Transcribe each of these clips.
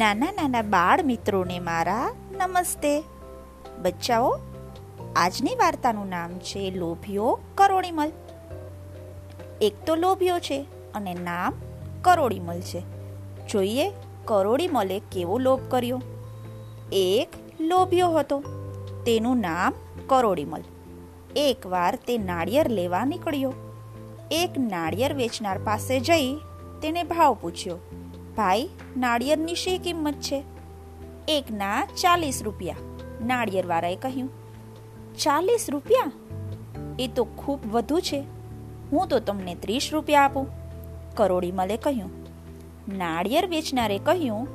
નાના નાના બાળ મિત્રોને મારા નમસ્તે. બચ્ચાઓ, આજની વાર્તાનું નામ છે લોભિયો કરોડીમલ. એક તો લોભિયો છે અને નામ કરોડીમલ છે. જોઈએ કરોડીમલે કેવો લોભ કર્યો? એક લોભિયો હતો, તેનું નામ કરોડીમલ. એકવાર તે નાળિયેર લેવા નીકળ્યો. એક નાળિયેર વેચનાર પાસે જઈ તેને ભાવ પૂછ્યો ભાઈ, નાળિયેરની શી કિંમત છે? એકના ચાલીસ રૂપિયા. નાળિયેરવાળાએ કહ્યું, ચાલીસ રૂપિયા? એ તો ખૂબ વધુ છે. હું તો તમને ત્રીસ રૂપિયા આપું. કરોડીમલે કહ્યું. નાળિયેર વેચનારે કહ્યું,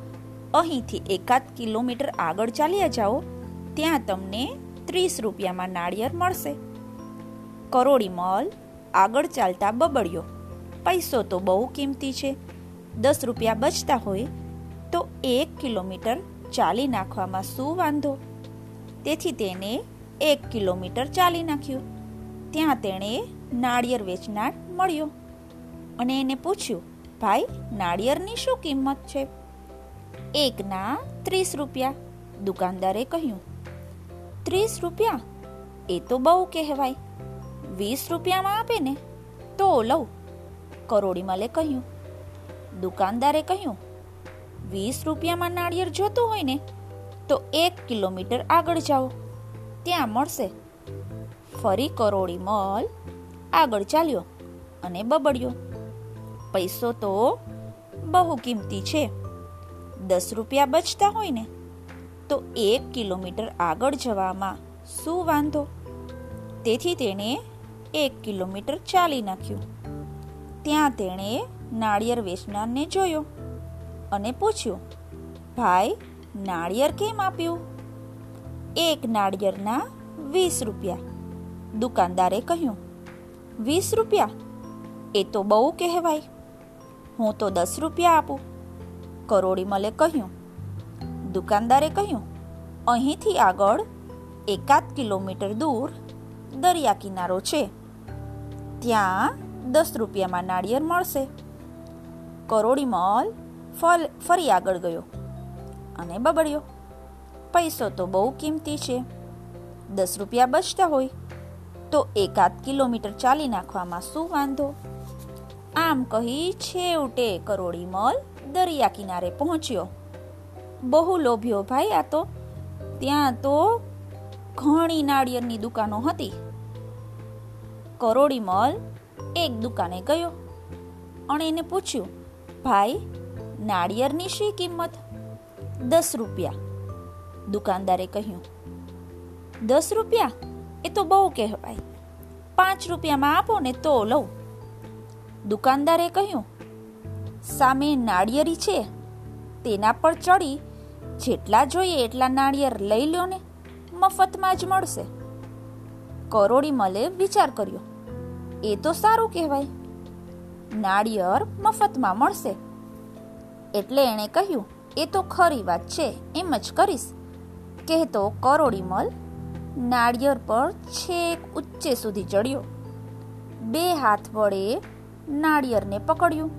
અહીંથી એકાદ કિલોમીટર આગળ ચાલ્યા જાઓ, ત્યાં તમને ત્રીસ રૂપિયામાં નાળિયેર મળશે. કરોડીમલ આગળ ચાલતા બબડ્યો. પૈસો તો બહુ કિંમતી છે. દસ રૂપિયા બચતા હોય, તો એક કિલોમીટર ચાલી નાખવામાં શું વાંધો? તેથી તેને એક કિલોમીટર ચાલી નાખ્યું. ત્યાં તેણે નાળિયેર વેચનાર મળ્યો અને એને પૂછ્યું, ભાઈ, નાળિયેરની શું કિંમત છે? એકના ત્રીસ રૂપિયા, દુકાનદારે કહ્યું. ત્રીસ રૂપિયા? એ તો બહુ કહેવાય. વીસ રૂપિયામાં આપે ને? તો લઉં, કરોડીમલે કહ્યું. દુકાનદારે કહ્યું, વીસ રૂપિયામાં નાળિયેર જોતું હોય ને, તો એક કિલોમીટર આગળ જાઓ. ત્યાં મળશે. ફરી કરોડી મલ આગળ ચાલ્યો અને બબડ્યો. પૈસો તો બહુ કિંમતી છે. દસ રૂપિયા બચતા હોય ને, તો એક કિલોમીટર આગળ જવામાં શું વાંધો? તેથી તેણે એક કિલોમીટર ચાલી નાખ્યું. ત્યાં તેણે નાળિયેર વેચનારને જોયો અને પૂછ્યું, ભાઈ, નાળિયેર કેમ આપ્યું? એક નાળિયેરના વીસ રૂપિયા. દુકાનદારે કહ્યું, વીસ રૂપિયા? એ તો બહુ કહેવાય. હું તો દસ રૂપિયા આપું. કરોડીમલે કહ્યું. દુકાનદારે કહ્યું, અહીંથી આગળ એકાદ કિલોમીટર દૂર દરિયા કિનારો છે. ત્યાં દસ રૂપિયામાં નાળિયેર મળશે. કરોડીમલ ફલ ફરી આગળ ગયો અને બબડ્યો. પૈસો તો બહુ કિંમતી છે. દસ રૂપિયા બચતા હોય તો એકાદ કિલોમીટર ચાલી નાખવામાં શું વાંધો? આમ કહી છેવટે કરોડી મોલ દરિયા કિનારે પહોંચ્યો. બહુ લોભ્યો ભાઈ આ તો. ત્યાં તો ઘણી નાળિયેરની દુકાનો હતી. કરોડી મોલ એક દુકાને ગયો અને એને પૂછ્યું ભાઈ, નાળિયેરની શી કિંમત? દસ રૂપિયા. દુકાનદારે કહ્યું, દસ રૂપિયા? એ તો બહુ કહેવાય. પાંચ રૂપિયામાં આપો ને તો લઉં. દુકાનદારે કહ્યું, સામે નાળિયેરી છે. તેના પર ચડી જેટલા જોઈએ એટલા નાળિયેર લઈ લો ને, મફતમાં જ મળશે. કરોડી મલે વિચાર કર્યો. એ તો સારું કહેવાય. નાળિયેર મફતમાં મળશે. એટલે એણે કહ્યું, એ તો ખરી વાત છે, એમ જ કરીશ. કહેતો કરોડીમલ નાળિયેર પર છેક ઉચ્ચે સુધી ચડ્યો. બે હાથ વડે નાળિયેરને પકડ્યું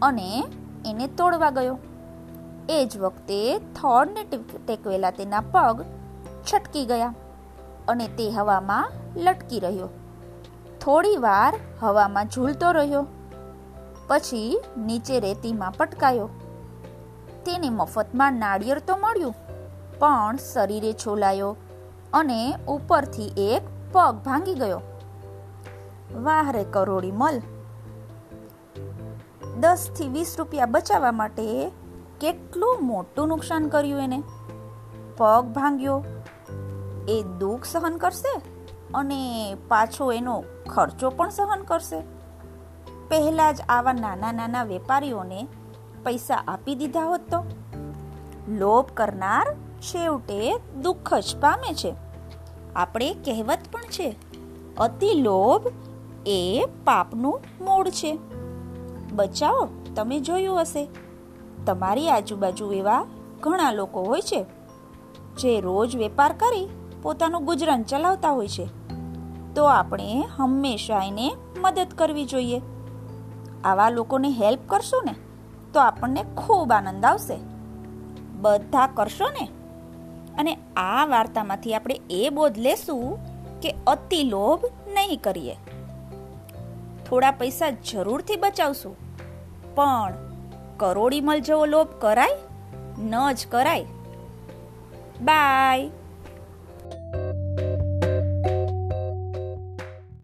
અને એને તોડવા ગયો. એ જ વખતે થડને ટેકવેલા તેના પગ છટકી ગયા અને તે હવામાં લટકી રહ્યો. થોડી વાર હવામાં ઝૂલતો રહ્યો. પછી નીચે રેતીમાં પટકાયો. તેને મફતમાં નાળિયેર તો મળ્યું, પણ શરીરે છોલાયો અને ઉપરથી એક પગ ભાંગી ગયો. વાહ રે કરોડી મલ. દસથી વીસ રૂપિયા બચાવવા માટે કેટલું મોટું નુકસાન કર્યું એને? પગ ભાંગ્યો. એ દુઃખ સહન કરશે? અને પાછો એનો ખર્ચો પણ સહન કરશે. પહેલાં જ આવા નાના નાના વેપારીઓને પૈસા આપી દીધા હોત તો? લોભ કરનાર છેવટે દુઃખ જ પામે છે. આપણે કહેવત પણ છે, અતિ લોભ એ પાપનું મૂળ છે. બચાવો, તમે જોયું હશે. તમારી આજુબાજુ એવા ઘણા લોકો હોય છે, જે રોજ વેપાર કરી પોતાનું ગુજરાન ચલાવતા હોય છે. તો આપણે હંમેશા એને મદદ કરવી જોઈએ. આવા લોકોને હેલ્પ કરશું ને, તો આપણને ખૂબ આનંદ આવશે. બધા કરશો ને? અને આ વાર્તામાંથી આપણે એ બોધ લેશું કે અતિ લોભ નહીં કરીએ. થોડા પૈસા જરૂરથી બચાવશું. પણ કરોડીમલ જેવો લોભ કરાય, ન જ કરાય. બાય.